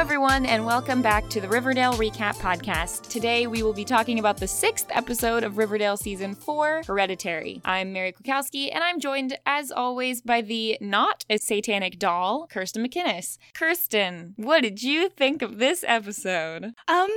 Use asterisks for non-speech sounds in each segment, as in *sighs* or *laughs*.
everyone, and welcome back to the Riverdale Recap Podcast. Today, we will be talking about the sixth episode of Riverdale Season 4, Hereditary. I'm Mary Kwiatkowski, and I'm joined, as always, by the not a satanic doll, Kirsten McInnes. Kirsten, what did you think of this episode? Um,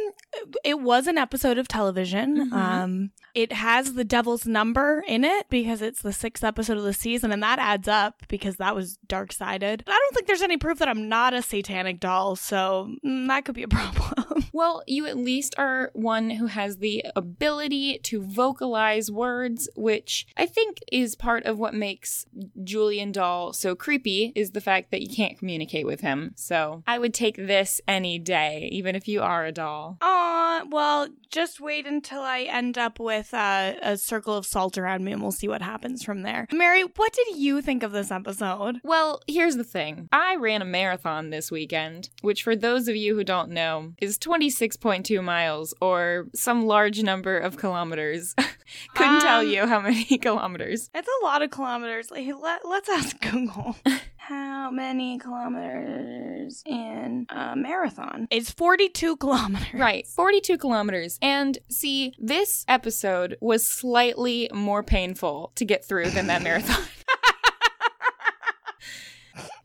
it was an episode of television. Mhm. Um, it has the devil's number in it because it's the sixth episode of the season, and that adds up because that was dark sided. I don't think there's any proof that I'm not a satanic doll, so mm, that could be a *laughs* problem. Well, you at least are one who has the ability to vocalize words, which I think is part of what makes Julian Doll so creepy, is the fact that you can't communicate with him. So I would take this any day, even if you are a doll. Aw, well, just wait until I end up with uh, a circle of salt around me and we'll see what happens from there. Mary, what did you think of this episode? Well, here's the thing. I ran a marathon this weekend, which, for those of you who don't know, is 26.2 miles or some large number of kilometers. *laughs* Couldn't tell Um, you how many *laughs* kilometers. It's a lot of kilometers. Like, let, let's ask Google. *laughs* How many kilometers in a marathon? It's 42 kilometers. Right, 42 kilometers. And see, this episode was slightly more painful to get through than that marathon.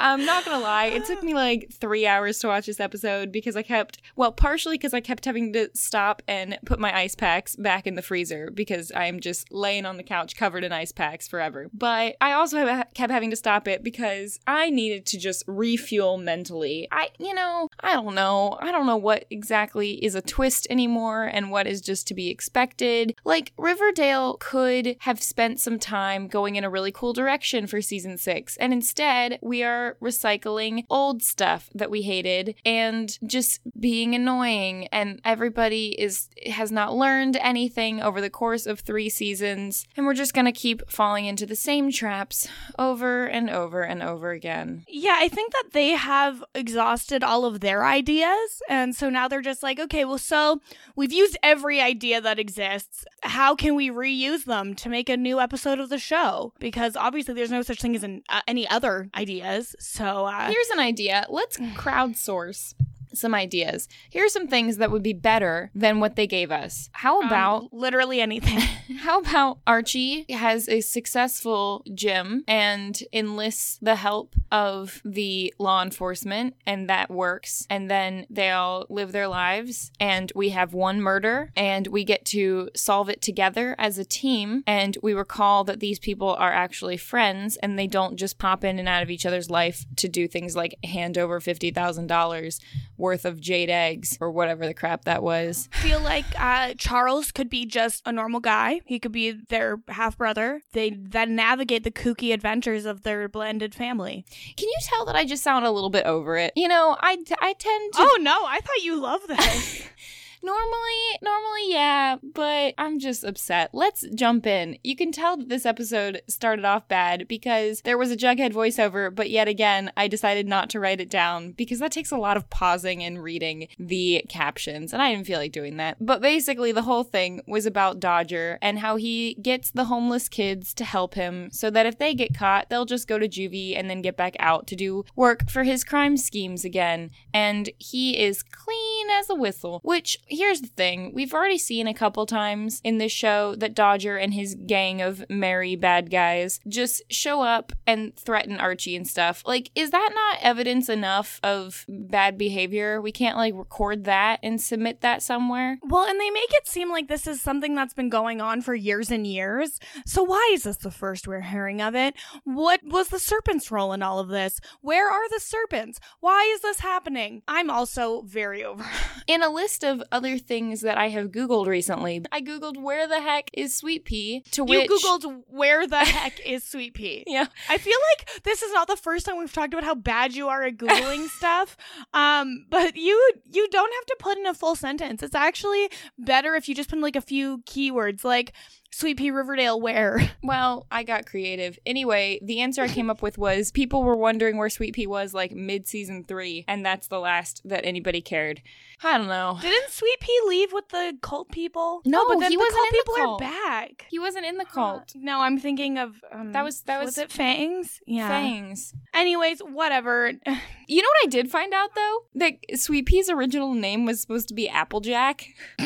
I'm not gonna lie, it took *laughs* me like three hours to watch this episode because I kept, well, partially because I kept having to stop and put my ice packs back in the freezer because I'm just laying on the couch covered in ice packs forever. But I also have, kept having to stop it because I needed to just refuel mentally. I, you know, I don't know. I don't know what exactly is a twist anymore and what is just to be expected. Like, Riverdale could have spent some time going in a really cool direction for season six, and instead, we are recycling old stuff that we hated and just being annoying and everybody is has not learned anything over the course of 3 seasons and we're just going to keep falling into the same traps over and over and over again. Yeah, I think that they have exhausted all of their ideas. And so now they're just like, okay, well, so we've used every idea that exists. How can we reuse them to make a new episode of the show? Because obviously there's no such thing as an, uh, any other ideas. So, uh, Here's an idea. Let's *sighs* crowdsource some ideas. Here are some things that would be better than what they gave us. How um, about literally anything. *laughs* *laughs* How about Archie has a successful gym and enlists the help of the law enforcement, and that works. And then they all live their lives, and we have one murder, and we get to solve it together as a team. And we recall that these people are actually friends, and they don't just pop in and out of each other's life to do things like hand over $50,000 worth of jade eggs or whatever the crap that was. I feel like uh, Charles could be just a normal guy. He could be their half brother. They then navigate the kooky adventures of their blended family. Can you tell that I just sound a little bit over it? You know, I, t- I tend to Oh no, I thought you loved this. *laughs* normally normally yeah, but I'm just upset. Let's jump in. You can tell that this episode started off bad because there was a Jughead voiceover, but yet again, I decided not to write it down because that takes a lot of pausing and reading the captions, and I didn't feel like doing that. But basically, the whole thing was about Dodger and how he gets the homeless kids to help him so that if they get caught, they'll just go to juvie and then get back out to do work for his crime schemes again. And he is clean as a whistle, which here's the thing we've already seen a couple times in this show that Dodger and his gang of merry bad guys just show up and threaten Archie and stuff. Like, is that not evidence enough of bad behavior? We can't like record that and submit that somewhere. well, and they make it seem like this is something that's been going on for years and years. So why is this the first we're hearing of it? What was the serpent's role in all of this? Where are the serpents? Why is this happening? I'm also very over. In a list of other things that I have Googled recently, I Googled where the heck is Sweet Pea, to You which. You Googled where the *laughs* heck is Sweet Pea. Yeah. I feel like this is not the first time we've talked about how bad you are at googling *laughs* stuff. Um, but you you don't have to put in a full sentence. It's actually better if you just put in like a few keywords like Sweet Pea Riverdale where. *laughs* Well, I got creative. Anyway, the answer I came up with was people were wondering where Sweet Pea was like mid season three, and that's the last that anybody cared. I don't know. Didn't Sweet Pea leave with the cult people? No, oh, but then he the wasn't cult in the people cult. are back. He wasn't in the cult. Uh, no, I'm thinking of um, That was- that was- was it Fangs? Yeah. Fangs. Anyways, whatever. *sighs* You know what I did find out though? That Sweet Pea's original name was supposed to be Applejack. *laughs*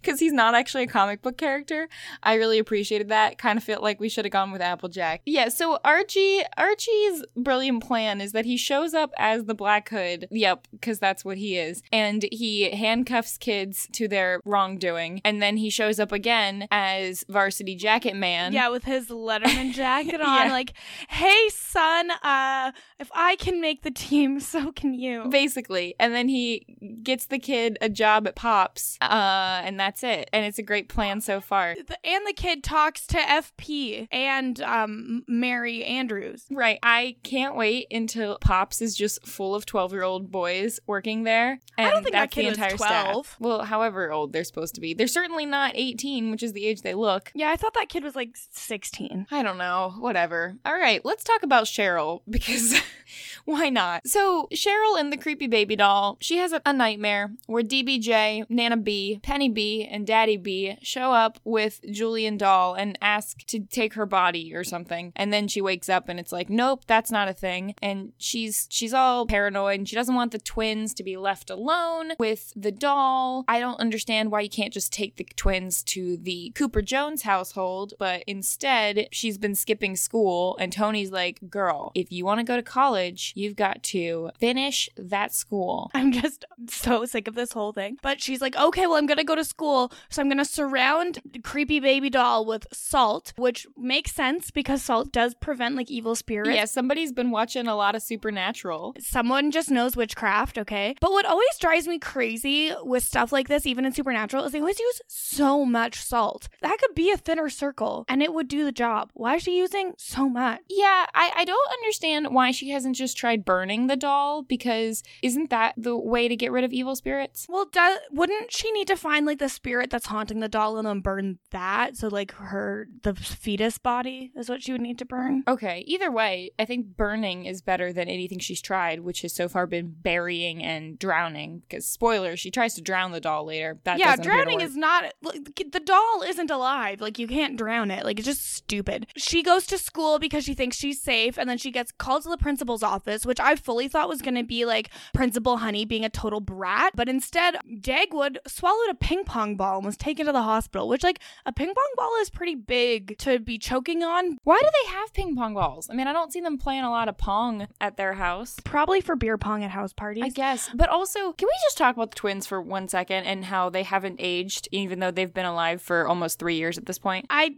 Because he's not actually a comic book character. I really appreciated that. Kind of felt like we should have gone with Applejack. Yeah, so Archie Archie's brilliant plan is that he shows up as the Black Hood. Yep, because that's what he is. And he handcuffs kids to their wrongdoing. And then he shows up again as Varsity Jacket Man. Yeah, with his Letterman jacket *laughs* on, Yeah. like, "Hey, son, uh, if I can make the team, *laughs* so can you." basically and then he gets the kid a job at pops uh and that's it and it's a great plan so far The- and the kid talks to FP and um Mary Andrews. right i can't wait until pops is just full of 12 year old boys working there I don't think that that's the kid was entire staff 12. well however old they're supposed to be they're certainly not 18 which is the age they look Yeah, I thought that kid was like 16. I don't know, whatever. All right, let's talk about Cheryl *laughs* because *laughs* why not? So, Cheryl and the creepy baby doll, she has a, a nightmare where DBJ, Nana B, Penny B, and Daddy B show up with Julian Doll and ask to take her body or something. And then she wakes up and it's like, "Nope, that's not a thing." And she's she's all paranoid and she doesn't want the twins to be left alone with the doll. I don't understand why you can't just take the twins to the Cooper Jones household, but instead she's been skipping school and Tony's like, "Girl, if you want to go to college, you've got to finish that school." *laughs* I'm just so sick of this whole thing. But she's like, okay, well, I'm going to go to school. So I'm going to surround creepy baby doll with salt, which makes sense because salt does prevent like evil spirits. Yeah, somebody's been watching a lot of Supernatural. Someone just knows witchcraft, okay? But what always drives me crazy with stuff like this, even in Supernatural, is they always use so much salt. That could be a thinner circle and it would do the job. Why is she using so much? Yeah, I, I don't understand why she hasn't just tried burning the doll because isn't that the way to get rid of evil spirits? Well, do, wouldn't she need to find like the spirit that's haunting the doll and then burn that? So like her the fetus body is what she would need to burn. Okay, either way, I think burning is better than anything she's tried, which has so far been burying and drowning. Because spoiler, she tries to drown the doll later. That yeah, doesn't appear to drowning is not like, the doll isn't alive. Like you can't drown it. Like it's just stupid. She goes to school because she thinks she's safe, and then she gets called to the principal's office, which I fully thought was going to be like Principal Honey being a total brat, but instead Dagwood swallowed a ping pong ball and was taken to the hospital. Which like a ping pong ball is pretty big to be choking on, Why do they have ping pong balls? I mean, I don't see them playing a lot of pong at their house. probably for beer pong at house parties. I guess. But also, can we just talk about the twins for one second and how they haven't aged, even though they've been alive for almost three years at this point? I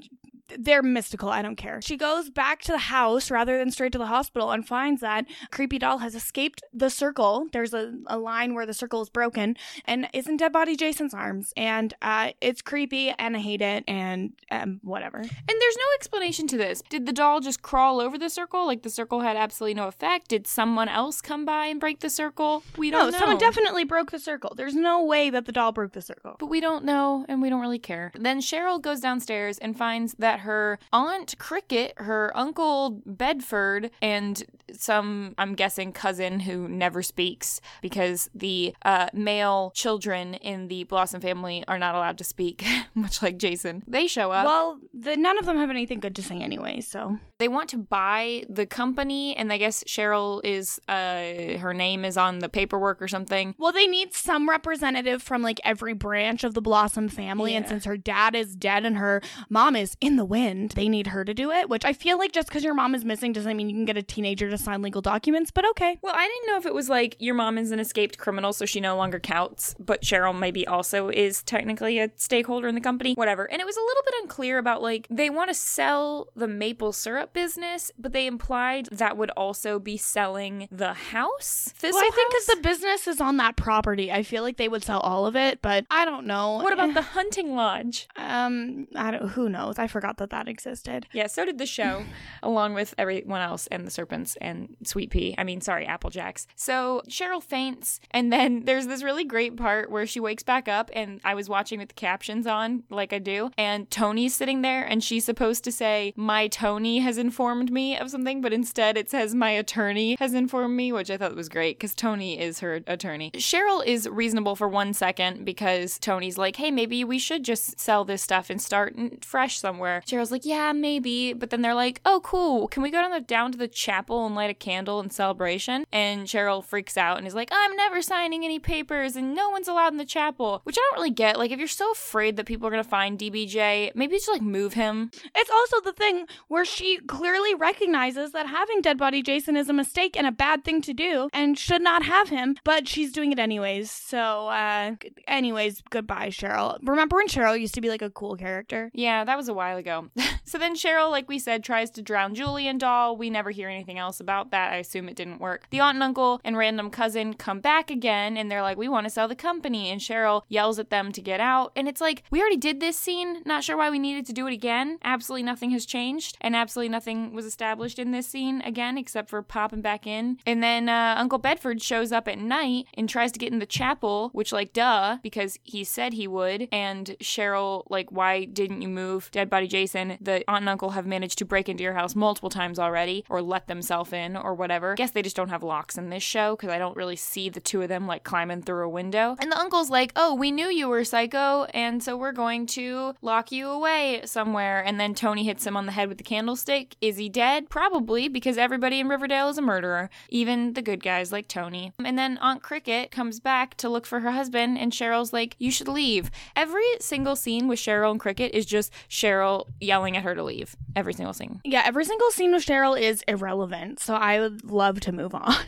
they're mystical. I don't care. She goes back to the house rather than straight to the hospital and finds that Creepy Doll has escaped the circle. There's a, a line where the circle is broken and is in dead body Jason's arms. And uh, it's creepy and I hate it and um, whatever. And there's no explanation to this. Did the doll just crawl over the circle? Like the circle had absolutely no effect? Did someone else come by and break the circle? We don't know. someone definitely broke the circle. There's no way that the doll broke the circle. But we don't know and we don't really care. Then Cheryl goes downstairs and finds that her aunt Cricket, her uncle Bedford, and some, I'm guessing, cousin who never speaks because the uh, male children in the Blossom family are not allowed to speak, *laughs* much like Jason. They show up. well, the, none of them have anything good to say anyway, so. they want to buy the company, and I guess Cheryl is, uh, her name is on the paperwork or something. Well, they need some representative from like every branch of the Blossom family. And since her dad is dead and her mom is in the wind, they need her to do it, which I feel like just because your mom is missing doesn't mean you can get a teenager to sign legal documents, but okay. Well, I didn't know if it was like your mom is an escaped criminal, so she no longer counts, but Cheryl maybe also is technically a stakeholder in the company, whatever. And it was a little bit unclear about like they want to sell the maple syrup business, but they implied that would also be selling the house. Thistle well, I think because the business is on that property, I feel like they would sell all of it, but I don't know. what about the hunting lodge? Um, I don't. Who knows? I forgot that that existed. Yeah, so did the show, *laughs* along with everyone else and the serpents and Sweet Pea. I mean, sorry, Applejacks. So Cheryl faints, and then *laughs* there's this really great part where she wakes back up, and I was watching with the captions on, like I do, and Tony's sitting there, and she's supposed to say, My Tony has informed me of something, but instead it says, My attorney has informed me, which I thought was great because Tony is her attorney. Cheryl is reasonable for one second because Tony's like, Hey, maybe we should just sell this stuff and start fresh somewhere. Cheryl's like, yeah, maybe. But then they're like, oh, cool. Can we go down, the, down to the chapel and light a candle in celebration? And Cheryl freaks out and is like, I'm never signing any papers and no one's allowed in the chapel, which I don't really get. Like, if you're so afraid that people are going to find DBJ, maybe just like move him. It's also the thing where she clearly recognizes that having dead body Jason is a mistake and a bad thing to do and should not have him, but she's doing it anyways. So, uh, anyways, goodbye, Cheryl. Remember when Cheryl used to be like a cool character? Yeah, that was a while ago. *laughs* so then Cheryl, like we said, tries to drown Julian Doll. We never hear anything else about that. I assume it didn't work. The aunt and uncle and random cousin come back again and they're like, we want to sell the company. And Cheryl yells at them to get out. And it's like, we already did this scene. Not sure why we needed to do it again. Absolutely nothing has changed. And absolutely nothing was established in this scene again, except for popping back in. And then uh, Uncle Bedford shows up at night and tries to get in the chapel, which, like, duh, because he said he would. And Cheryl, like, why didn't you move Dead Body Jason? The aunt and uncle have managed to break into your house multiple times already, or let themselves in, or whatever. Guess they just don't have locks in this show because I don't really see the two of them like climbing through a window. And the uncle's like, oh, we knew you were psycho, and so we're going to lock you away somewhere. And then Tony hits him on the head with the candlestick. Is he dead? Probably, because everybody in Riverdale is a murderer, even the good guys like Tony. And then Aunt Cricket comes back to look for her husband, and Cheryl's like, you should leave. Every single scene with Cheryl and Cricket is just Cheryl yelling at her to leave. Every single scene. Yeah, every single scene with Cheryl is irrelevant. So I would love to move on. *laughs*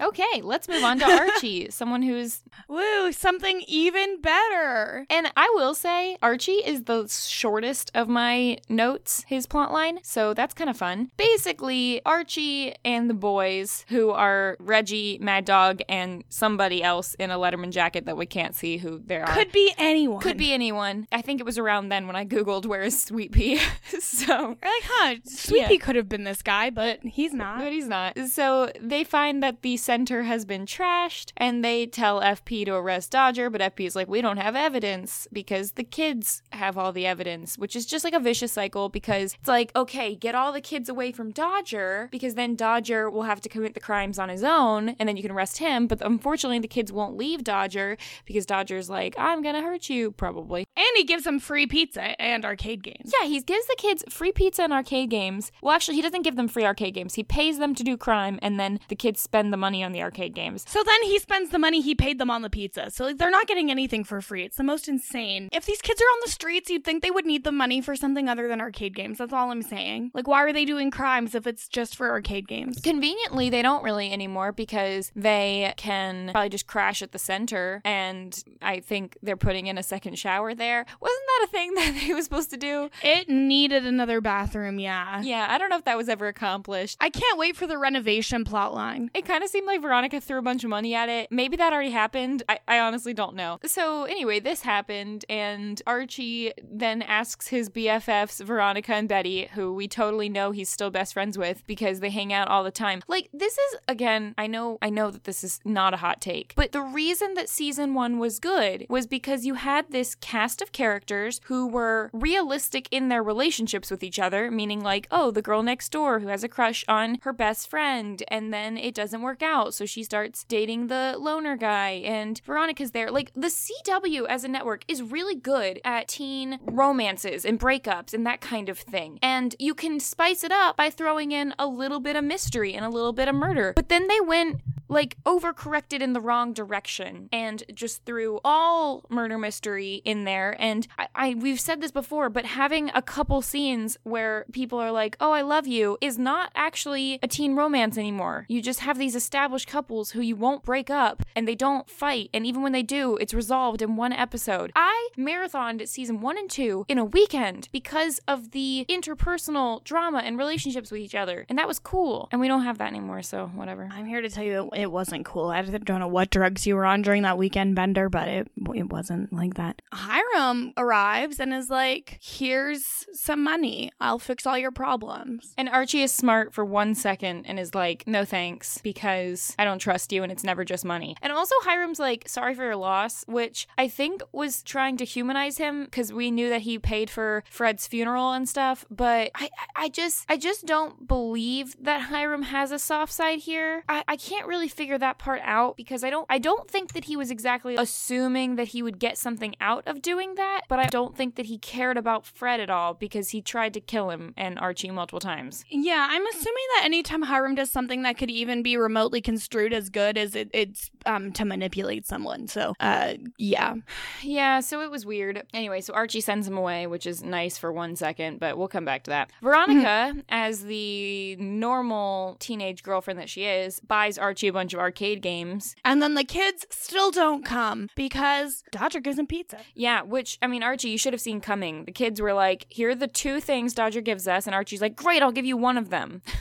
Okay, let's move on to Archie, *laughs* someone who's woo, something even better. And I will say Archie is the shortest of my notes, his plot line, so that's kind of fun. Basically, Archie and the boys who are Reggie, Mad Dog, and somebody else in a Letterman jacket that we can't see who they are. Could be anyone. Could be anyone. I think it was around then when I googled where is Sweet Pea. *laughs* so You're like, huh, Sweet Yeah. Pea could have been this guy, but he's not. But he's not. So they find that the center has been trashed and they tell FP to arrest Dodger, but FP is like, we don't have evidence because the kids have all the evidence, which is just like a vicious cycle because it's like, okay, get all the kids away from Dodger because then Dodger will have to commit the crimes on his own and then you can arrest him. But unfortunately, the kids won't leave Dodger because Dodger's like, I'm to hurt you, probably. And he gives them free pizza and arcade games. Yeah, he gives the kids free pizza and arcade games. Well, actually, he doesn't give them free arcade games. He pays them to do crime, and then the kids spend the money on the arcade games. So then he spends the money he paid them on the pizza. So like, they're not getting anything for free. It's the most insane. If these kids are on the streets, you'd think they would need the money for something other than arcade games. That's all I'm saying. Like, why are they doing crimes if it's just for arcade games? Conveniently, they don't really anymore because they can probably just crash at the center, and I think they're putting in a second shower there. Wasn't that a thing *laughs* that they was supposed to do? It needed another bathroom, yeah. Yeah, I don't know if that was ever accomplished. I can't wait for the renovation plot line. It kind of seemed like Veronica threw a bunch of money at it. Maybe that already happened. I, I honestly don't know. So, anyway, this happened, and Archie then asks his BFFs, Veronica and Betty, who we totally know he's still best friends with because they hang out all the time. Like, this is, again, I know, I know that this is not a hot take, but the reason that season one was good was because you had this cast of characters who were realistic in their relationships with each other, meaning like, oh, the girl next door who has a crush on her best friend, and then it doesn't work out, so she starts dating the loner guy, and Veronica's there. Like, the CW as a network is really good at teen romances and breakups and that kind of thing. And you can spice it up by throwing in a little bit of mystery and a little bit of murder. But then they went like overcorrected in the wrong direction and just threw all murder mystery in there and I, I we've said this before but having a couple scenes where people are like oh i love you is not actually a teen romance anymore you just have these established couples who you won't break up and they don't fight and even when they do it's resolved in one episode i marathoned season one and two in a weekend because of the interpersonal drama and relationships with each other and that was cool and we don't have that anymore so whatever I'm here to tell you it, it wasn't cool. I don't know what drugs you were on during that weekend bender, but it it wasn't like that. Hiram arrives and is like, "Here's some money. I'll fix all your problems." And Archie is smart for one second and is like, no thanks, because I don't trust you and it's never just money. And also, Hiram's like, sorry for your loss, which I think was trying to humanize him because we knew that he paid for Fred's funeral and stuff. But I, I just, I just don't believe that Hiram has a soft side here. I, I can't really figure that part out because I don't, I don't think that he was exactly assuming that he would get something out of doing that, but I don't think that he cared about Fred at all because he tried to kill him and Archie multiple times. Yeah, I'm assuming that anytime Hiram does something that could even be remotely construed as good as it, it's um, to manipulate someone. So, uh, yeah. Yeah, so it was weird. Anyway, so Archie sends him away, which is nice for one second, but we'll come back to that. Veronica, as the normal teenage girlfriend that she is, buys Archie a bunch of arcade games. And then the kids still don't come because Dodger gives him pizza. Yeah, which, I mean, Archie, you should have seen coming. The kids were like, here are the two things Dodger gives us. And Archie's like, great, I'll give you one of them. *laughs*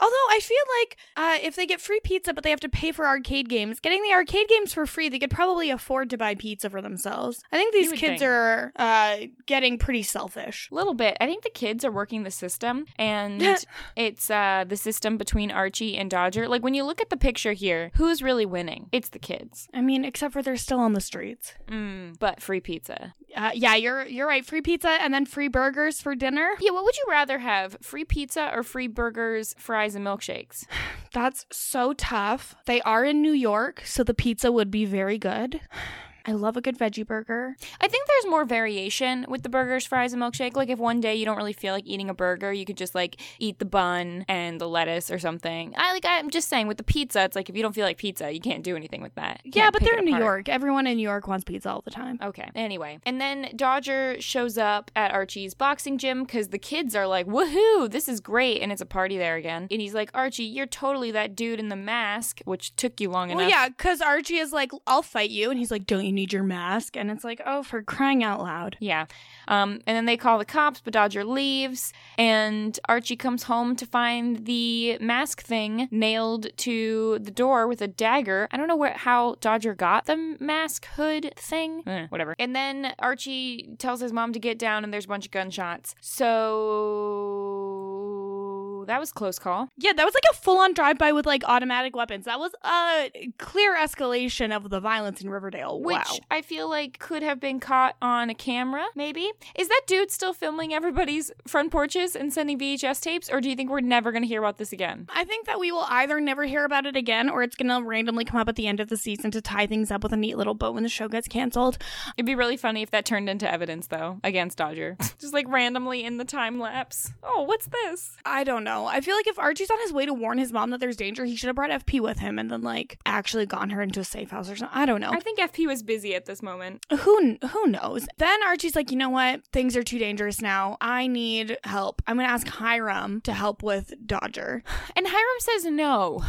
Although I feel like uh, if they get free pizza but they have to pay for arcade games, getting the arcade games for free, they could probably afford to buy pizza for themselves. I think these kids think. are uh, getting pretty selfish. A little bit. I think the kids are working the system, and *laughs* it's uh, the system between Archie and Dodger. Like, when you look at the picture here, who's really winning? It's the kids. I mean, except for they're still on the streets. Mm, but free pizza. Uh, yeah, you're you're right. Free pizza and then free burgers for dinner. Yeah, what would you rather have? Free pizza or free burgers, fries, and milkshakes? *sighs* That's so tough. They are in New York, so the pizza would be very good. I love a good veggie burger. I think there's more variation with the burgers, fries, and milkshake. Like if one day you don't really feel like eating a burger, you could just like eat the bun and the lettuce or something. I like I'm just saying with the pizza, it's like if you don't feel like pizza, you can't do anything with that. You Yeah, but they're in New. York. Everyone in New York wants pizza all the time. Okay. Anyway, and then Dodger shows up at Archie's boxing gym because the kids are like, "Woohoo! This is great!" and it's a party there again. And he's like, "Archie, you're totally that dude in the mask," which took you long Well, enough. yeah, because Archie is like, I'll fight you. And he's like, Don't you need your mask? And it's like, Oh, for crying out loud. Yeah. Um, and then they call the cops, but Dodger leaves, and Archie comes home to find the mask thing nailed to the door with a dagger. I don't know where how Dodger got the mask hood thing. Eh, whatever. And then Archie tells his mom to get down, and there's a bunch of gunshots. So that was a close call. Yeah, that was like a full on drive by with like automatic weapons. That was a clear escalation of the violence in Riverdale. Which wow. I feel like could have been caught on a camera, maybe. Is that dude still filming everybody's front porches and sending VHS tapes, or do you think we're never going to hear about this again? I think that we will either never hear about it again or it's going to randomly come up at the end of the season to tie things up with a neat little bow when the show gets canceled. It'd be really funny if that turned into evidence, though, against Dodger. *laughs* Just like randomly in the time lapse. Oh, what's this? I don't know. I feel like if Archie's on his way to warn his mom that there's danger, he should have brought FP with him and then like actually gotten her into a safe house or something. I don't know. I think FP was busy at this moment. who who knows? Then Archie's like, you know what? Things are too dangerous now. I need help. I'm gonna ask Hiram to help with Dodger. *sighs* And Hiram says no.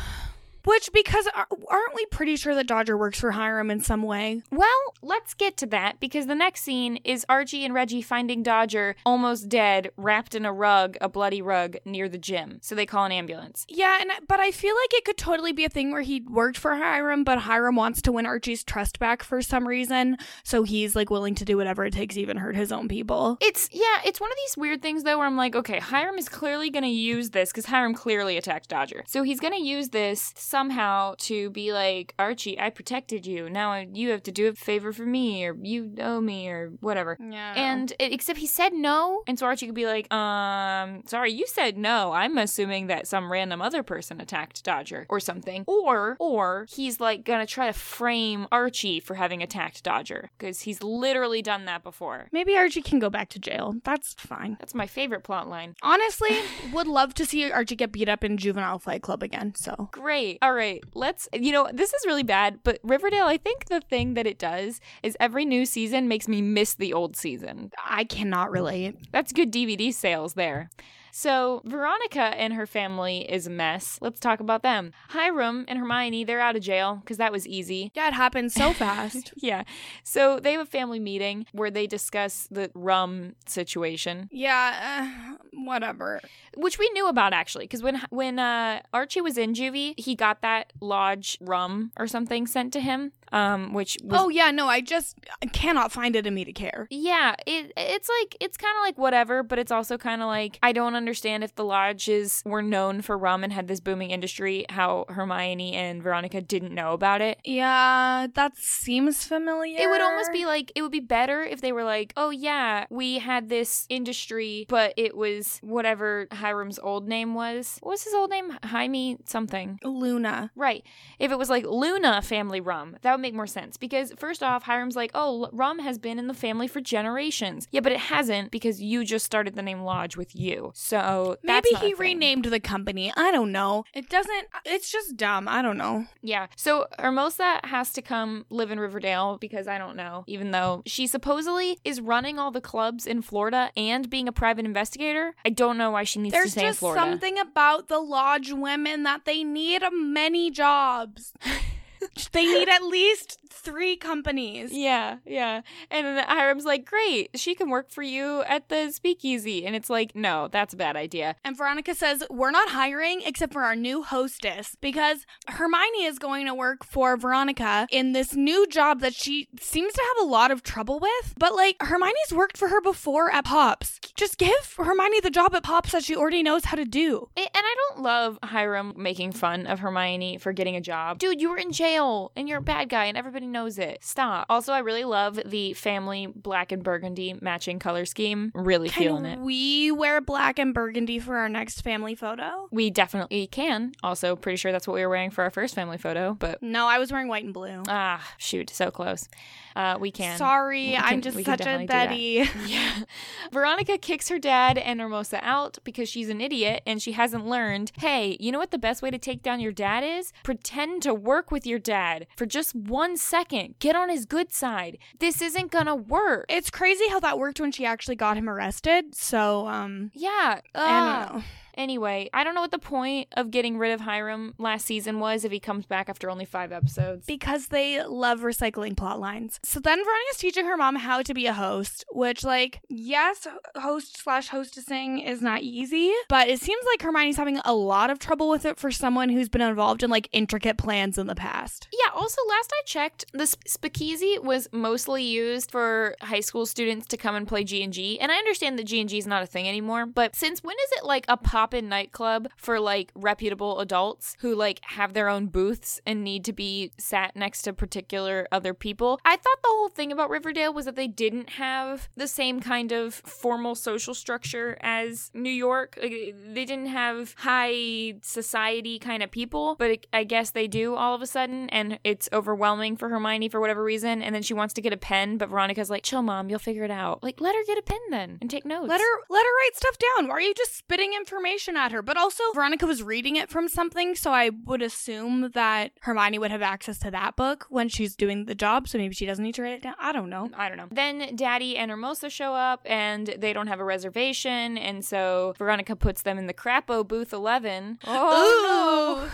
Which because aren't we pretty sure that Dodger works for Hiram in some way? Well, let's get to that because the next scene is Archie and Reggie finding Dodger almost dead, wrapped in a rug, a bloody rug, near the gym. So they call an ambulance. Yeah, and but I feel like it could totally be a thing where he worked for Hiram, but Hiram wants to win Archie's trust back for some reason, so he's like willing to do whatever it takes, even hurt his own people. It's, yeah, it's one of these weird things though where I'm like, okay, Hiram is clearly going to use this because Hiram clearly attacked Dodger. So he's going to use this somehow to be like, Archie, I protected you. Now you have to do a favor for me or you owe me or whatever. Yeah, And it, except he said no, and so Archie could be like, um, sorry, you said no. I'm assuming that some random other person attacked Dodger or something. Or, or he's like gonna try to frame Archie for having attacked Dodger because he's literally done that before. maybe Archie can go back to jail. That's fine. That's my favorite plot line. Honestly, would love to see Archie get beat up in Juvenile Fight Club again. So Great. All right. Let's, you know, this is really bad, but Riverdale, I think the thing that it does is every new season makes me miss the old season. I cannot relate. That's good DVD sales there. So, Veronica and her family is a mess. Let's talk about them. Hiram and Hermione, they're out of jail because that was easy. Yeah, it happened so *laughs* fast. Yeah. So, they have a family meeting where they discuss the rum situation, yeah, uh, whatever. which we knew about actually because when when uh, Archie was in juvie, he got that lodge rum or something sent to him, um, which was Oh yeah, no, I just cannot find it in me to care. Yeah, it it's like it's kind of like whatever, but it's also kind of like I don't understand if the lodges were known for rum and had this booming industry, how Hermione and Veronica didn't know about it. Yeah, that seems familiar. It would almost be like it would be better if they were like, "Oh yeah, we had this industry, but it was whatever Hiram's old name was. What was his old name? Jaime something." Luna. Right. If it was like Luna family rum, that would would make more sense because first off, Hiram's like, oh, rum has been in the family for generations. Yeah, but it hasn't because you just started the name Lodge with you. So Maybe he renamed the company. I don't know. It doesn't. Uh, it's just dumb. I don't know. Yeah. So Hermosa has to come live in Riverdale because I don't know, even though she supposedly is running all the clubs in Florida and being a private investigator. I don't know why she needs to There's stay in just Florida. something about the lodge women that they need many jobs. *laughs* *laughs* they need at least three companies. Yeah, yeah. And Hiram's like, great, she can work for you at the speakeasy. And it's like, no, that's a bad idea. And Veronica says, We're not hiring except for our new hostess because Hermione is going to work for Veronica in this new job that she seems to have a lot of trouble with. But like, Hermione's worked for her before at Pops. Just give Hermione the job at Pops that she already knows how to do. And I don't love Hiram making fun of Hermione for getting a job. Dude, you were in jail and you're a bad guy and everybody knows it. Stop. Also, I really love the family black and burgundy matching color scheme. Really feeling it. we wear black and burgundy for our next family photo? We definitely can. Also, pretty sure that's what we were wearing for our first family photo, but No, I was wearing white and blue. ah, shoot, so close. Uh, we can. Sorry, We I'm just such a definitely do that. Betty. *laughs* *laughs* Yeah. Veronica kicks her dad and Hermosa out because she's an idiot and she hasn't learned hey, you know what the best way to take down your dad is? Pretend to work with your dad for just one second. Get on his good side. This isn't gonna work. It's crazy how that worked when she actually got him arrested. So, um, Yeah. I don't know. Anyway, I don't know what the point of getting rid of Hiram last season was if he comes back after only five episodes. Because they love recycling plot lines. So then Veronica's teaching her mom how to be a host, which, like, yes, host slash hostessing is not easy, but it seems like Hermione's having a lot of trouble with it for someone who's been involved in, like, intricate plans in the past. Yeah, also last I checked, the sp- speakeasy was mostly used for high school students to come and play G&G. And I understand that G&G is not a thing anymore, but since when is it like a pop-in nightclub for like reputable adults who like have their own booths and need to be sat next to particular other people? I thought the whole thing about Riverdale was that they didn't have the same kind of formal social structure as New York. Like, they didn't have high society kind of people, but I guess they do all of a sudden, and it's overwhelming for Hermione for whatever reason. And then she wants to get a pen, but Veronica's like, "Chill, mom, you'll figure it out." Like, let her get a pen then and take notes. Let her let her write stuff down. Why are you just spitting information at her? But also Veronica was reading it from something, so I would assume that Hermione would have access to that book when she's doing the job, so maybe she doesn't need to write it down. I don't know. I don't know. Then Daddy and Hermosa show up and they don't have a reservation, and so Veronica puts them in the Crapo booth 11. Oh, Ooh.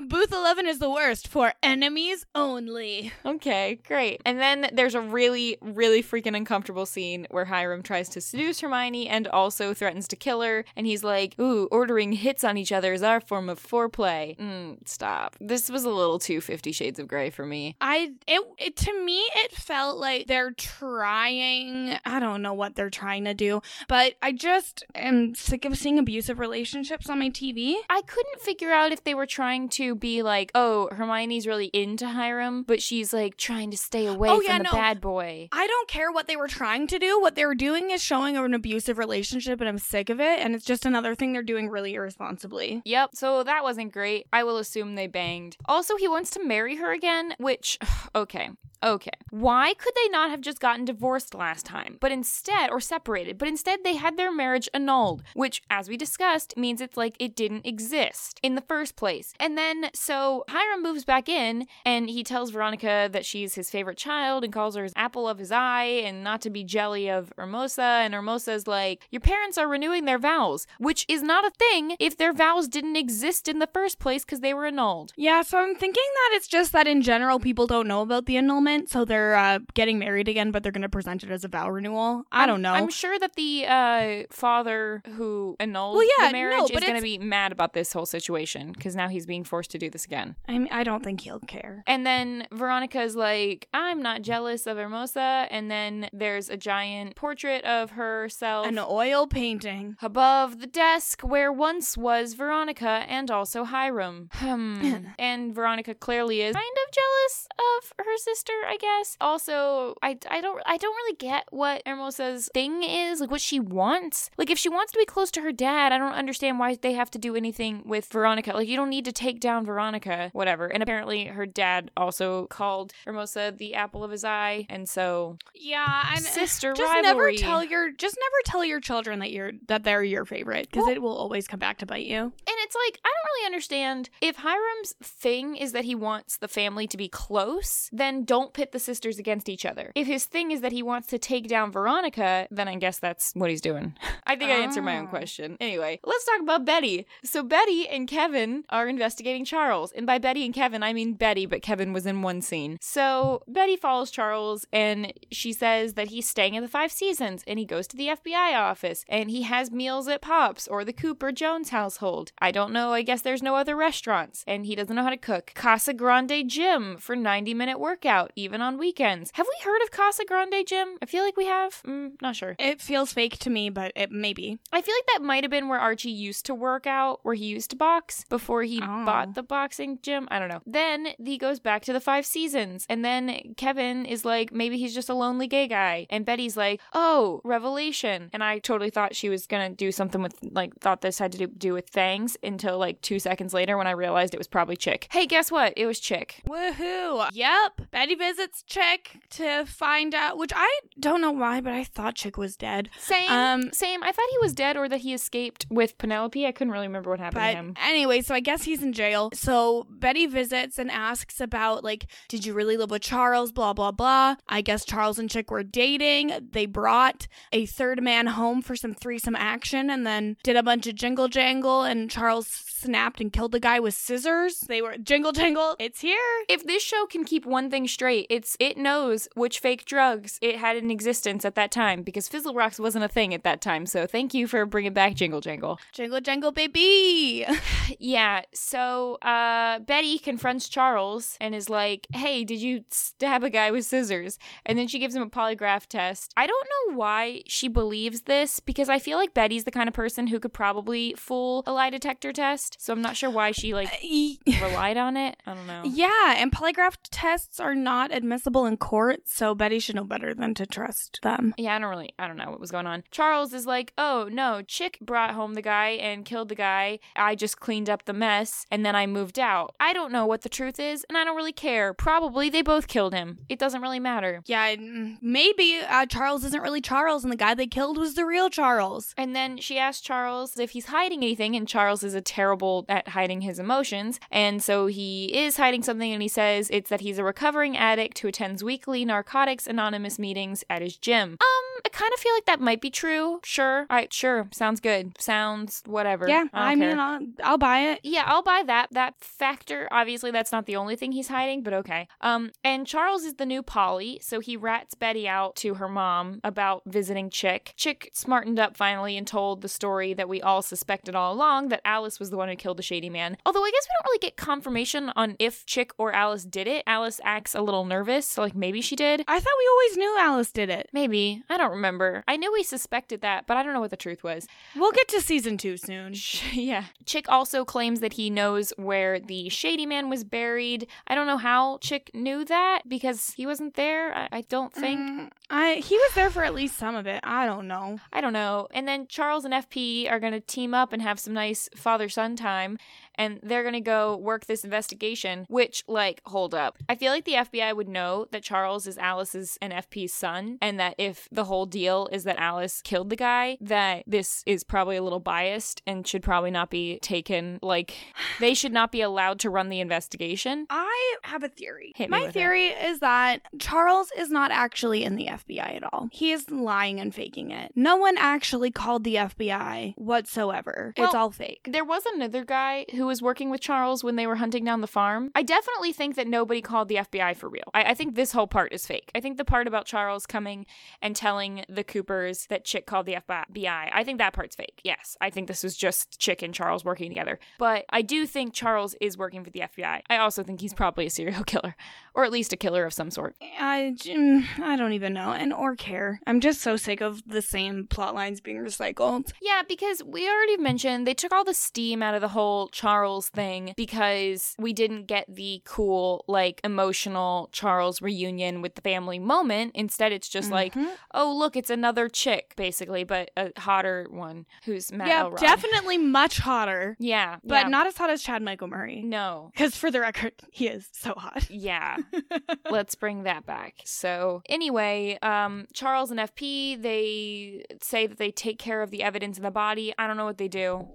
Booth 11 is the worst for enemies only. Okay, great. And then there's a really, really freaking uncomfortable scene where Hiram tries to seduce Hermione and also threatens to kill her. And he's like, Ooh, ordering hits on each other is our form of foreplay. Mm, stop. This was a little too Fifty Shades of Grey for me. I it, it to me it felt like they're trying I don't know what they're trying to do, but I just am sick of seeing abusive relationships on my TV. I couldn't figure out if they were trying to be like, oh, Hermione's really into Hiram, but she's like trying to stay oh, away Oh, from yeah, the no. bad boy. I don't care what they were trying to do. What they were doing is showing an abusive relationship, and I'm sick of it. And it's just another thing they're doing really irresponsibly. Yep, so that wasn't great. I will assume they banged. Also, he wants to marry her again, which, *sighs* okay. Okay. Why could they not have just gotten divorced last time, but instead, or separated, but instead they had their marriage annulled, which, as we discussed, means it's like it didn't exist in the first place. And then, so Hiram moves back in and he tells Veronica that she's his favorite child and calls her his apple of his eye and not to be jelly of Hermosa. And Hermosa's like, Your parents are renewing their vows, which is not a thing if their vows didn't exist in the first place because they were annulled. Yeah, so I'm thinking that it's just that in general people don't know about the annulment, so they're uh, getting married again, but they're going to present it as a vow renewal. I I'm- don't know. I'm sure that the uh, father who annulled Well, yeah, the marriage no, is going to be mad about this whole situation because now he's being forced to do this again. I mean, I don't think he'll care. And then Veronica's like, I'm not jealous of Hermosa. And then there's a giant portrait of herself An oil painting. above the desk where once was Veronica and also Hiram. *laughs* Hmm. and Veronica clearly is kind of jealous of her sister I guess. Also, I, I don't I don't really get what Hermosa's thing is, like what she wants. Like if she wants to be close to her dad, I don't understand why they have to do anything with Veronica. Like you don't need to take down Veronica, whatever. And apparently her dad also called Hermosa the apple of his eye, and so Yeah, and eh, sister just rivalry. never tell your just never tell your children that you're that they're your favorite because Well- it will always come back to bite you. And it's like, I don't really understand. If Hiram's thing is that he wants the family to be close, then don't pit the sisters against each other. If his thing is that he wants to take down Veronica, then I guess that's what he's doing. *laughs* I think I answered my own Oh. question. Anyway, let's talk about Betty. So Betty and Kevin are investigating Charles. And by Betty and Kevin, I mean Betty, but Kevin was in one scene. So Betty follows Charles and she says that he's staying at the Five Seasons and he goes to the FBI office and he has meals at Pops or the Cooper Jones household. I don't know. I guess there's no other restaurants and he doesn't know how to cook. Casa Grande Gym for 90 minute workout, even on weekends. Have we heard of Casa Grande Gym? I feel like we have. Mm, not sure. It feels fake to me, but it maybe. I feel like that might have been where Archie used to work out, where he used to box before he Oh. bought the boxing gym. I don't know. Then he goes back to the Five Seasons, and then Kevin is like, maybe he's just a lonely gay guy, and Betty's like, oh, revelation. And I totally thought she was gonna do something with like thought this had to do, do with Fangs until like two seconds later when I realized it was probably Chick. Hey, guess what? It was Chick. Woohoo! Yep. Betty visits Chick to find out, which I don't know why, but I thought Chick was dead. Same. Um, same. I thought he was dead or that he escaped with Penelope. I couldn't really remember what happened to him. anyway, so I guess he's in jail. So Betty visits and asks about, like, did you really live with Charles? Blah, blah, blah. I guess Charles and Chick were dating. They brought a third man home for some threesome action and then did a bunch of jingle jangle, and Charles snapped and killed the guy with scissors. They were jingle jangle. It's here. If this show can keep one thing straight, it's it knows which fake drugs it had in existence at that time because Fizzle Rocks wasn't a thing at that time. So thank you for bringing back Jingle Jangle. Jingle jangle, baby. *laughs* Yeah. So uh, Betty confronts Charles and is like, "Hey, did you stab a guy with scissors?" And then she gives him a polygraph test. I don't know why she believes this because I feel like Betty's the kind of person who could probably fool a lie detector test. So I'm not sure why she like *laughs* relied on it. I don't know. Yeah, and polygraph tests are not admissible in court, so Betty should know better than to trust them. Yeah, I don't really, I don't know what was going on. Charles is like, oh no, Chick brought home the guy and killed the guy. I just cleaned up the mess and then I moved out. I don't know what the truth is and I don't really care. Probably they both killed him. It doesn't really matter. Yeah, mm, maybe uh, Charles isn't really Charles, and the guy they killed was the real Charles. And then she asks Charles if he's hiding anything, and Charles is a terrible at hiding his emotions. And so he is hiding something, and he says it's that he's a recovering addict who attends weekly Narcotics Anonymous meetings at his gym. Um, I kind of feel like that might be true. Sure. All right, sure. Sounds good. Sounds whatever. Yeah, don't I, mean, I'll, I'll buy it. Yeah, I'll buy that. That factor, obviously, that's not the only thing he's hiding, but okay. Um, and Charles is the new Polly, so he rats Betty out to her mom about visiting Chick. Chick smartened up finally and told the story that we all suspected all along that Alice was the one who killed the shady man. Although I guess we don't really get confirmation on if Chick or Alice did it. Alice acts a little nervous, so like maybe she did. I thought we always knew Alice did it. Maybe. I don't remember. I knew we suspected that, but I don't know what the truth was. We'll get to season two soon. *laughs* yeah. Chick also claims that he knows where the Shady Man was buried. I don't know how Chick knew that because he wasn't there. I, I don't think. Mm, I he was there for at least some of it. I don't know. I don't know. And then Charles and FP are going to team up and have some nice father son time. And they're going to go work this investigation, which, like, hold up. I feel like the FBI would know that Charles is Alice's and FP's son, and that if the whole deal is that Alice killed the guy, that this is probably a little biased and should probably not be taken. Like, *sighs* they should not be allowed to run the investigation. I have a theory. Hit me My with it. theory is that Charles is not actually in the FBI at all. He is lying and faking it. No one actually called the FBI whatsoever. it's all fake. There was another guy who was working with Charles when they were hunting down the farm. I definitely think that nobody called the FBI for real. I, I think this whole part is fake. I think the part about Charles coming and telling the Coopers that Chick called the FBI, I think that part's fake. Yes, I think this was just Chick and Charles working together. But I do think Charles is working for the FBI. I also think he's probably a serial *laughs* killer, or at least a killer of some sort. I, mm, I don't even know and or care. I'm just so sick of the same plot lines being recycled. Yeah, because we already mentioned they took all the steam out of the whole Charles Charles thing because we didn't get the cool, like, emotional Charles reunion with the family moment. Instead, it's just like, Mhm. oh, look, it's another chick, basically, but a hotter one who's Matt yeah, Elrod. definitely much hotter, Yeah, but yeah. not as hot as Chad Michael Murray. no. Because for the record, he is so hot. *laughs* Yeah. *laughs* Let's bring that back. So, anyway, um, Charles and FP, they say that they take care of the evidence in the body. I don't know what they do.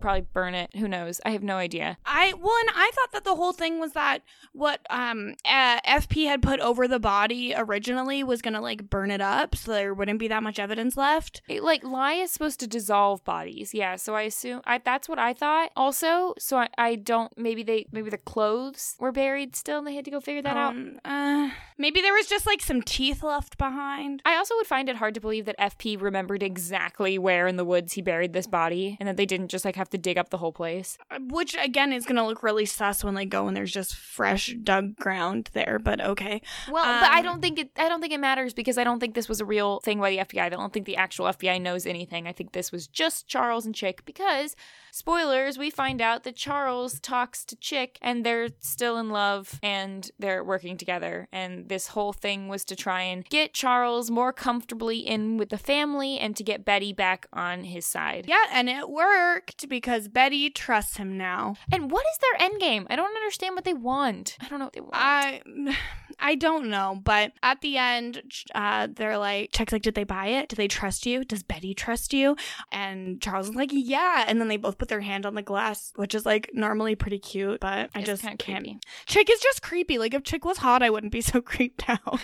Probably burn it. Who knows? I have no idea. I well, and I thought that the whole thing was that what um uh, FP had put over the body originally was gonna like burn it up, so there wouldn't be that much evidence left. It, like lye is supposed to dissolve bodies. Yeah, so I assume I that's what I thought. Also, so I, I don't maybe they maybe the clothes were buried still and they had to go figure that out. Um, uh, maybe there was just like some teeth left behind. I also would find it hard to believe that FP remembered exactly where in the woods he buried this body and that they didn't just like have to dig up the whole place. Uh, Which again is gonna look really sus when they go and there's just fresh dug ground there. But okay, Well, but I Um, don't think it. I don't think it matters because I don't think this was a real thing by the FBI. I don't think the actual FBI knows anything. I think this was just Charles and Chick because, spoilers, we find out that Charles talks to Chick and they're still in love and they're working together. And this whole thing was to try and get Charles more comfortably in with the family and to get Betty back on his side. yeah, and it worked because Betty trusts him now. And what is their end game? I don't understand what they want. I don't know what they want. I *sighs* I don't know, but at the end, uh, they're like, Chick's like, did they buy it? Do they trust you? Does Betty trust you? And Charles is like, yeah. And then they both put their hand on the glass, which is like normally pretty cute, but I It's just can't. creepy. Chick is just creepy. Like if Chick was hot, I wouldn't be *laughs* so creeped out.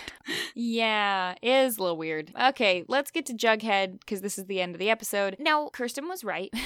Yeah, it is a little weird. Okay, let's get to Jughead because this is the end of the episode. Now, Kirsten was right. *laughs*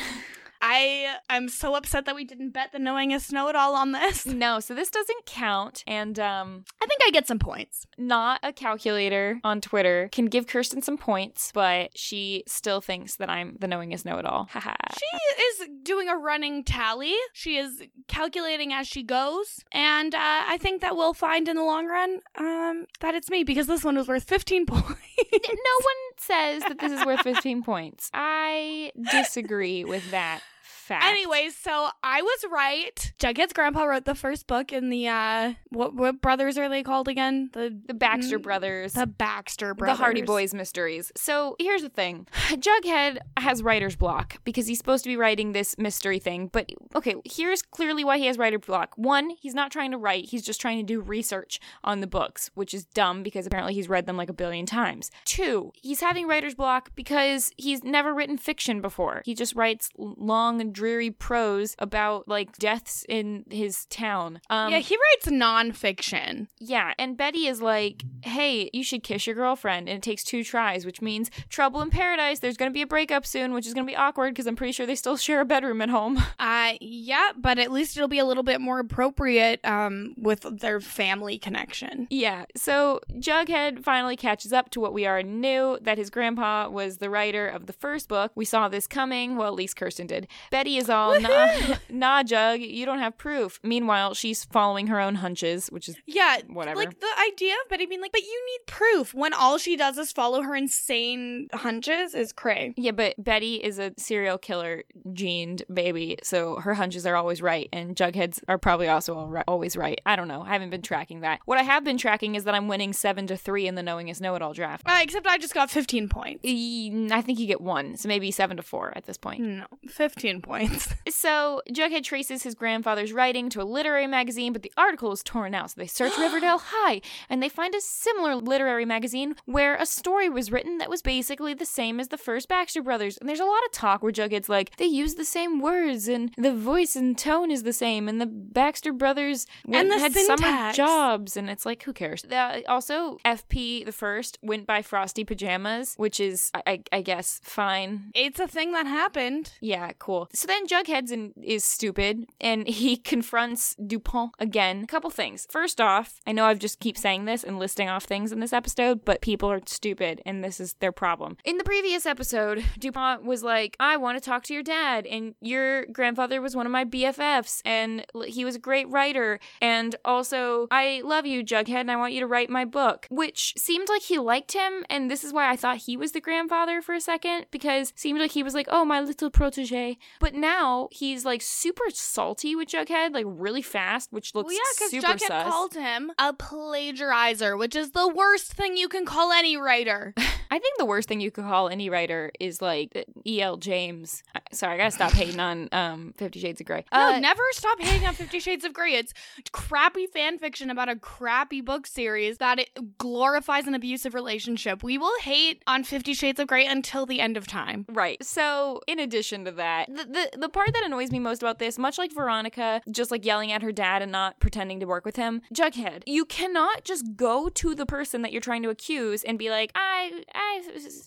I I'm so upset that we didn't bet the knowingest know it all on this. *laughs* no, so this doesn't count. And um, I think I get some points. not a calculator on Twitter can give Kirsten some points, but she still thinks that I'm the knowingest know it all. Haha. She is doing a running tally. She is calculating as she goes, and uh, I think that we'll find in the long run um, that it's me because this one was worth 15 *laughs* points. no one says that this is worth 15 points. I disagree with that fact. Anyways, so I was right. Jughead's grandpa wrote the first book in the uh, what what brothers are they called again? The the Baxter Mm, brothers. the Baxter brothers. The Hardy Boys mysteries. So here's the thing *sighs* Jughead has writer's block because he's supposed to be writing this mystery thing. But okay, here's clearly why he has writer's block. One, he's not trying to write, he's just trying to do research on the books, which is dumb because apparently he's read them like a billion times. Two, he's having writer's block because he's never written fiction before. He just writes long, dreary prose about like deaths in his town. Um, yeah, he writes nonfiction. yeah, and Betty is like, "Hey, you should kiss your girlfriend," and it takes two tries, which means trouble in paradise. There's gonna be a breakup soon, which is gonna be awkward because I'm pretty sure they still share a bedroom at home. *laughs* Uh, yeah, but at least it'll be a little bit more appropriate um, with their family connection. yeah, so Jughead finally catches up to what we already knew that his grandpa was the writer of the first book. We saw this coming. Well, at least Kirsten did. Betty is all, nah, *laughs* nah, Jug, you don't have proof. Meanwhile, she's following her own hunches, which is Yeah, whatever. like the idea of Betty being like, but you need proof when all she does is follow her insane hunches is cray. Yeah, but Betty is a serial killer gened baby, so her hunches are always right, and Jugheads are probably also al- always right. I don't know. I haven't been tracking that. What I have been tracking is that I'm winning seven to three in the Knowingest Know It All draft. Uh, except I just got 15 points. I think you get one, so maybe seven to four at this point. No, 15 points. *laughs* So Jughead traces his grandfather's writing to a literary magazine, but the article is torn out. So they search *gasps* Riverdale High, and they find a similar literary magazine where a story was written that was basically the same as the first Baxter Brothers. And there's a lot of talk where Jughead's like, they use the same words, and the voice and tone is the same, and the Baxter Brothers went, And the had summer jobs, and it's like, who cares? Also, FP the first went by Frosty Pajamas, which is, I, I, I guess, fine. It's a thing that happened. Yeah, cool. So then Jughead's in, is stupid and *laughs* he confronts Dupont again. A couple things. First off, I know I've just keep saying this and listing off things in this episode, but people are stupid and this is their problem. In the previous episode, Dupont was like, I want to talk to your dad and your grandfather was one of my BFFs and he was a great writer and also I love you Jughead and I want you to write my book, which seemed like he liked him and this is why I thought he was the grandfather for a second because seemed like he was like, "Oh, my little protege." But But now he's like super salty with Jughead, like really fast, which looks well, yeah, because Jughead sus. called him a plagiarizer, which is the worst thing you can call any writer. *laughs* I think the worst thing you could call any writer is like E.L. James. Sorry, I gotta stop hating on um Fifty Shades of Grey. No, Uh, never stop hating on Fifty Shades of Grey. It's crappy fan fiction about a crappy book series that it glorifies an abusive relationship. We will hate on Fifty Shades of Grey until the end of time. Right. So, in addition to that, the, the the part that annoys me most about this, much like Veronica, just like yelling at her dad and not pretending to work with him, Jughead, you cannot just go to the person that you're trying to accuse and be like, "I I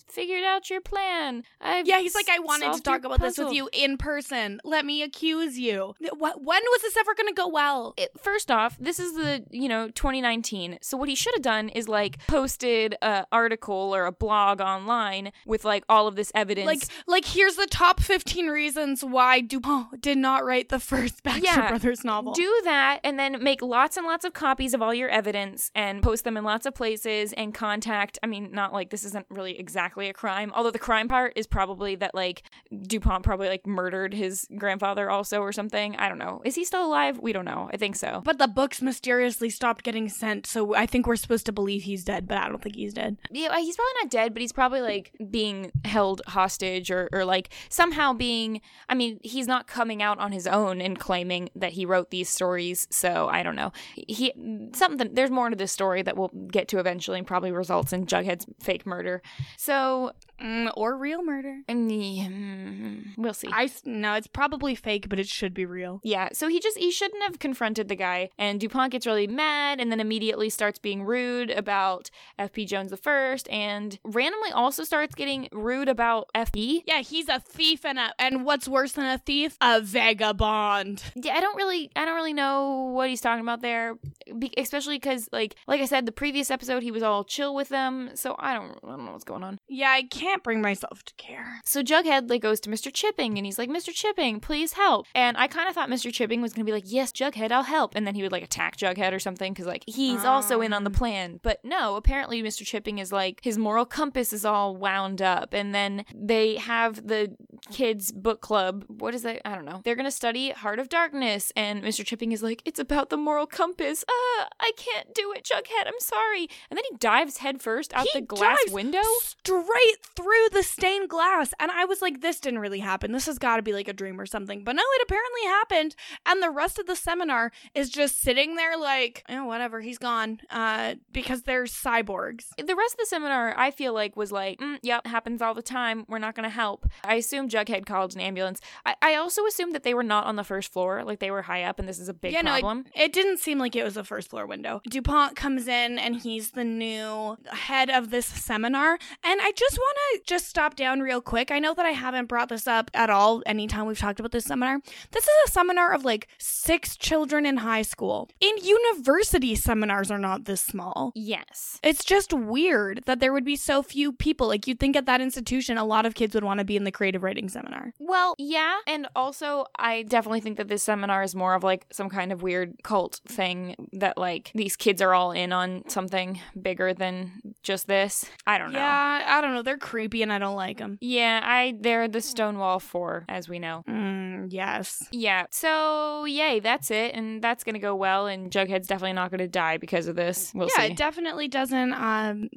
figured out your plan." I've Yeah, he's like, I wanted to talk about this with you in person. Let me accuse you. When was this ever going to go well? it, first off, this is the, you know, 2019. So what he should have done is like posted a article or a blog online with like all of this evidence. Like, like here's the top 15 reasons why Dupont oh, did not write the first *laughs* Baxter Yeah, Brothers novel. do that and then make lots and lots of copies of all your evidence and post them in lots of places and contact i mean not like this isn't really exactly a crime although the crime part is probably that like dupont probably like murdered his grandfather also or something. I don't know. Is he still alive? We don't know. I think so. But the books mysteriously stopped getting sent, so I think we're supposed to believe he's dead, but I don't think he's dead. yeah he's probably not dead but he's probably like being held hostage or, or like somehow being i mean he's not coming out on his own and claiming that he wrote these stories so i don't know. He something there's more to this story that we'll get to eventually and probably results in jughead's fake murder. So Mm, or real murder. mm, we'll see I no, it's probably fake, but it should be real. yeah, so he just he shouldn't have confronted the guy, and Dupont gets really mad, and then immediately starts being rude about F.P. Jones the first, and randomly also starts getting rude about FP. Yeah, he's a thief and a and what's worse than a thief? A vagabond. Yeah, I don't really I don't really know what he's talking about there, be- especially because like like I said, the previous episode he was all chill with them, so I don't I don't know what's going on. Yeah, I can't bring myself to care. So Jughead like goes to Mr. Chipping and he's like, Mr. Chipping, please help. And I kind of thought Mr. Chipping was gonna be like, Yes, Jughead, I'll help. And then he would like attack Jughead or something because like he's also in on the Um. plan. But no, apparently Mr. Chipping is like his moral compass is all wound up. And then they have the kids book club. What is that? I don't know. They're gonna study Heart of Darkness. And Mr. Chipping is like, It's about the moral compass. Uh, I can't do it, Jughead. I'm sorry. And then he dives headfirst out He the glass window. Straight through the stained glass. And I was like, this didn't really happen. This has got to be like a dream or something. But no, it apparently happened. And the rest of the seminar is just sitting there like, oh, whatever, he's gone. Uh, because they're cyborgs. the rest of the seminar i feel like was like mm, yep happens all the time we're not going to help i assume jughead called an ambulance I-, I also assumed that they were not on the first floor like they were high up and this is a big yeah, no, problem it, it didn't seem like it was a first floor window. DuPont comes in and he's the new head of this seminar. And I just want to just stop down real quick. I know that I haven't brought this up at all anytime we've talked about this seminar. This is a seminar of like six children in high school. In university, seminars are not this small. yes It's just weird that there would be so few people. Like, you'd think at that institution, a lot of kids would want to be in the creative writing seminar. well yeah and also i definitely think that this seminar is more of like some kind of weird cult thing that like these kids are all in on something bigger than just this i don't know Yeah, I don't know. They're creepy and I don't like them. yeah i they're the stonewall four as we know Mm, yes. Yeah. So, yay, that's it. And that's going to go well. And Jughead's definitely not going to die because of this. We'll yeah, see. it definitely doesn't um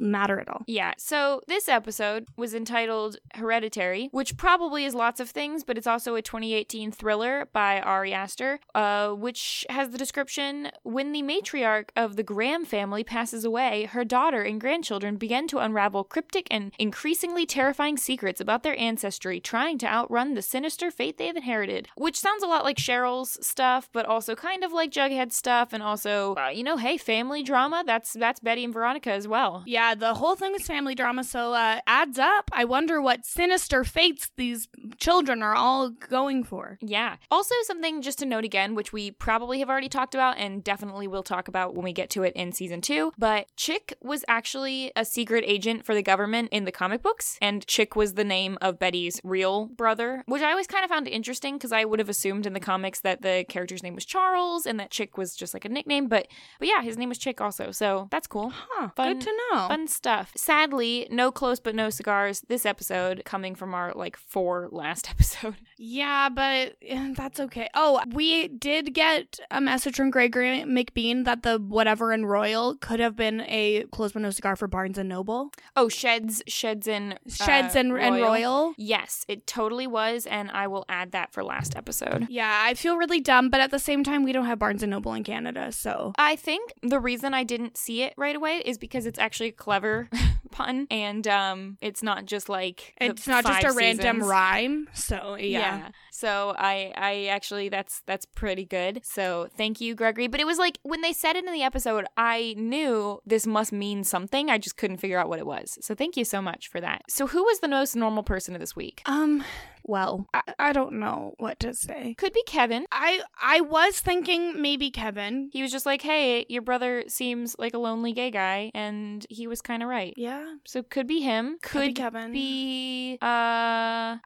matter at all. yeah, so this episode was entitled Hereditary, which probably is lots of things, but it's also a 2018 thriller by Ari Aster, uh, which has the description When the matriarch of the Graham family passes away, her daughter and grandchildren begin to unravel cryptic and increasingly terrifying secrets about their ancestry, trying to outrun the sinister fate they have inherited. Which sounds a lot like Cheryl's stuff, but also kind of like Jughead's stuff, and also, uh, you know, hey, family drama. That's that's Betty and Veronica as well. Yeah, the whole thing is family drama, so uh adds up. I wonder what sinister fates these children are all going for. Yeah. Also, something just to note again, which we probably have already talked about and definitely will talk about when we get to it in season two, but Chick was actually a secret agent for the government in the comic books, and Chick was the name of Betty's real brother, which I always kind of found found interesting because I would have assumed in the comics that the character's name was Charles and that Chick was just like a nickname, but but yeah, his name was Chick also. So that's cool. Huh. Fun- Good to know. Fun stuff. Sadly, no close but no cigars this episode coming from our like four last *laughs* episode. Yeah, but eh, that's okay. Oh, we did get a message from Gregory McBean that the whatever in Royal could have been a close but no cigar for Barnes and Noble. Oh, Sheds, Sheds and Sheds uh, and, and Royal. Yes, it totally was, and I will add that for last episode. Yeah, I feel really dumb, but at the same time, we don't have Barnes and Noble in Canada, so I think the reason I didn't see it right away is because it's actually clever *laughs* pun, and um, it's not just like it's not just a random rhyme. So yeah. So I I actually that's that's pretty good. So thank you, Gregory. But it was like when they said it in the episode, I knew this must mean something. I just couldn't figure out what it was. So thank you so much for that. So who was the most normal person of this week? Um. Well, I, I don't know what to say. Could be Kevin. I I was thinking maybe Kevin. He was just like, "Hey, your brother seems like a lonely gay guy," and he was kind of right. Yeah, So could be him. could Could be Kevin. be uh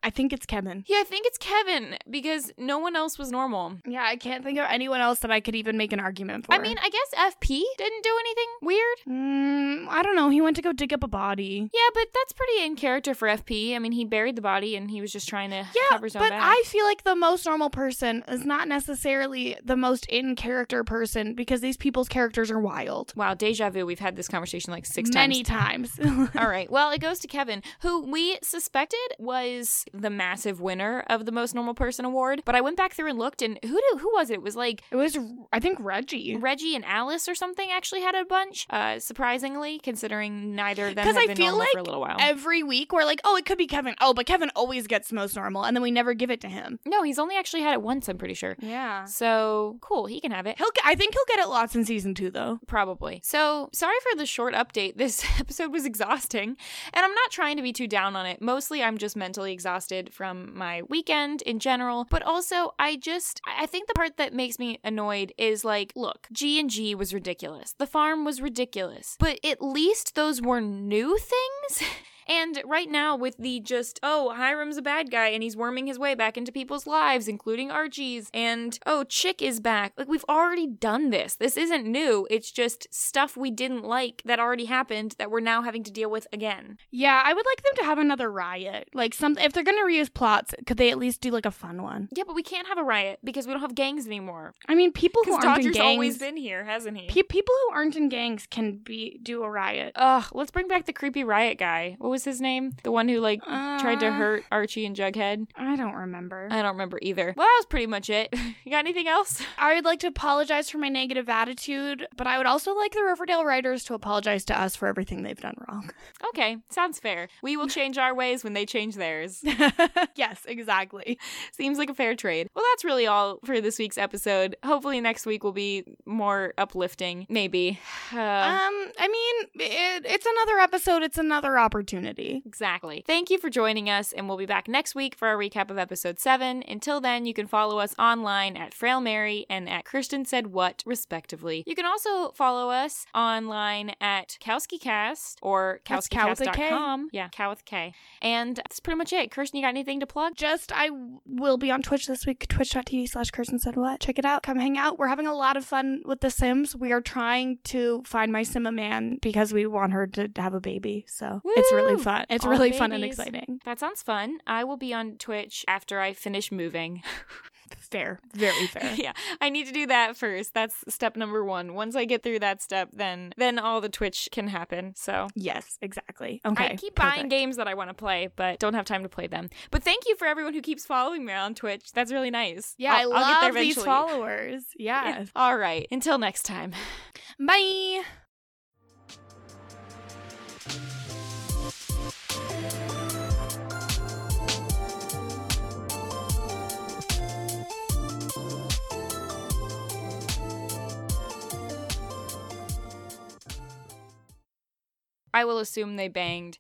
I think it's Kevin. yeah, I think it's Kevin because no one else was normal. Yeah, I can't think of anyone else that I could even make an argument for. I mean, I guess FP didn't do anything weird. mm, I don't know. He went to go dig up a body. Yeah, but that's pretty in character for FP. I mean, he buried the body and he was just trying to Yeah, cover his own but back. I feel like the most normal person is not necessarily the most in character person because these people's characters are wild. Wow, deja vu. We've had this conversation like six Many times. times. *laughs* All right. Well, it goes to Kevin, who we suspected was the massive winner of the most normal person award. But I went back through and looked, and who did, who was it? It was like it was, I think, Reggie. Reggie and Alice or something actually had a bunch. Uh, surprisingly, considering neither of them 'Cause had I been feel normal for a like little while. Every week, we're like, oh, it could be Kevin. Oh, but Kevin always gets most normal, and then we never give it to him. no, he's only actually had it once. I'm pretty sure. Yeah. So cool. He can have it. He'll. I think he'll get it lots in season two, though. Probably. So, sorry for the short update. This *laughs* episode was exhausting, and I'm not trying to be too down on it. Mostly, I'm just mentally exhausted from my weekend in general, but also I just I think the part that makes me annoyed is like, look, G and G was ridiculous. The farm was ridiculous. But at least those were new things. *laughs* And right now, with the just, oh, Hiram's a bad guy and he's worming his way back into people's lives, including Archie's, and oh, Chick is back. Like, we've already done this. This isn't new. It's just stuff we didn't like that already happened that we're now having to deal with again. Yeah, I would like them to have another riot. Like some, if they're gonna reuse plots, could they at least do like a fun one? Yeah, but we can't have a riot because we don't have gangs anymore. I mean, people who aren't in Dodger's gangs. always been here, hasn't he? Pe- people who aren't in gangs can be do a riot. Ugh, let's bring back the creepy riot guy. What was his name? The one who, like, tried to Uh, hurt Archie and Jughead? I don't remember. I don't remember either. Well, that was pretty much it. *laughs* you got anything else? I would like to apologize for my negative attitude, but I would also like the Riverdale writers to apologize to us for everything they've done wrong. *laughs* Okay, sounds fair. We will change our ways when they change theirs. *laughs* yes, exactly. Seems like a fair trade. Well, that's really all for this week's episode. Hopefully, next week will be more uplifting. Maybe. *sighs* Uh, Um, I mean, it, it's another episode. It's another opportunity. Exactly. Thank you for joining us, and we'll be back next week for a recap of episode 7. Until then, you can follow us online at Frail Mary and at Kirsten Said What, respectively. You can also follow us online at KowskiCast or That's Cow with a K. KowskiCast.com. Yeah, Cow with K. And that's pretty much it. Kirsten, you got anything to plug? Just, I will be on Twitch this week, twitch.tv slash Kirsten said what. Check it out. Come hang out. We're having a lot of fun with The Sims. We are trying to find my Sim a man because we want her to have a baby. So it's really Woo! fun. It's All really fun and exciting. That sounds fun. I will be on Twitch after I finish moving. *laughs* Fair. Very *laughs* fair. yeah, I need to do that first. That's step number one. Once I get through that step, then then all the Twitch can happen. So yes, exactly. Okay. I keep buying games that I want to play, but don't have time to play them. But thank you for everyone who keeps following me on Twitch. That's really nice. Yeah, I'll, I I'll get there love these followers. Yes. All right. Until next time. Bye. I will assume they banged.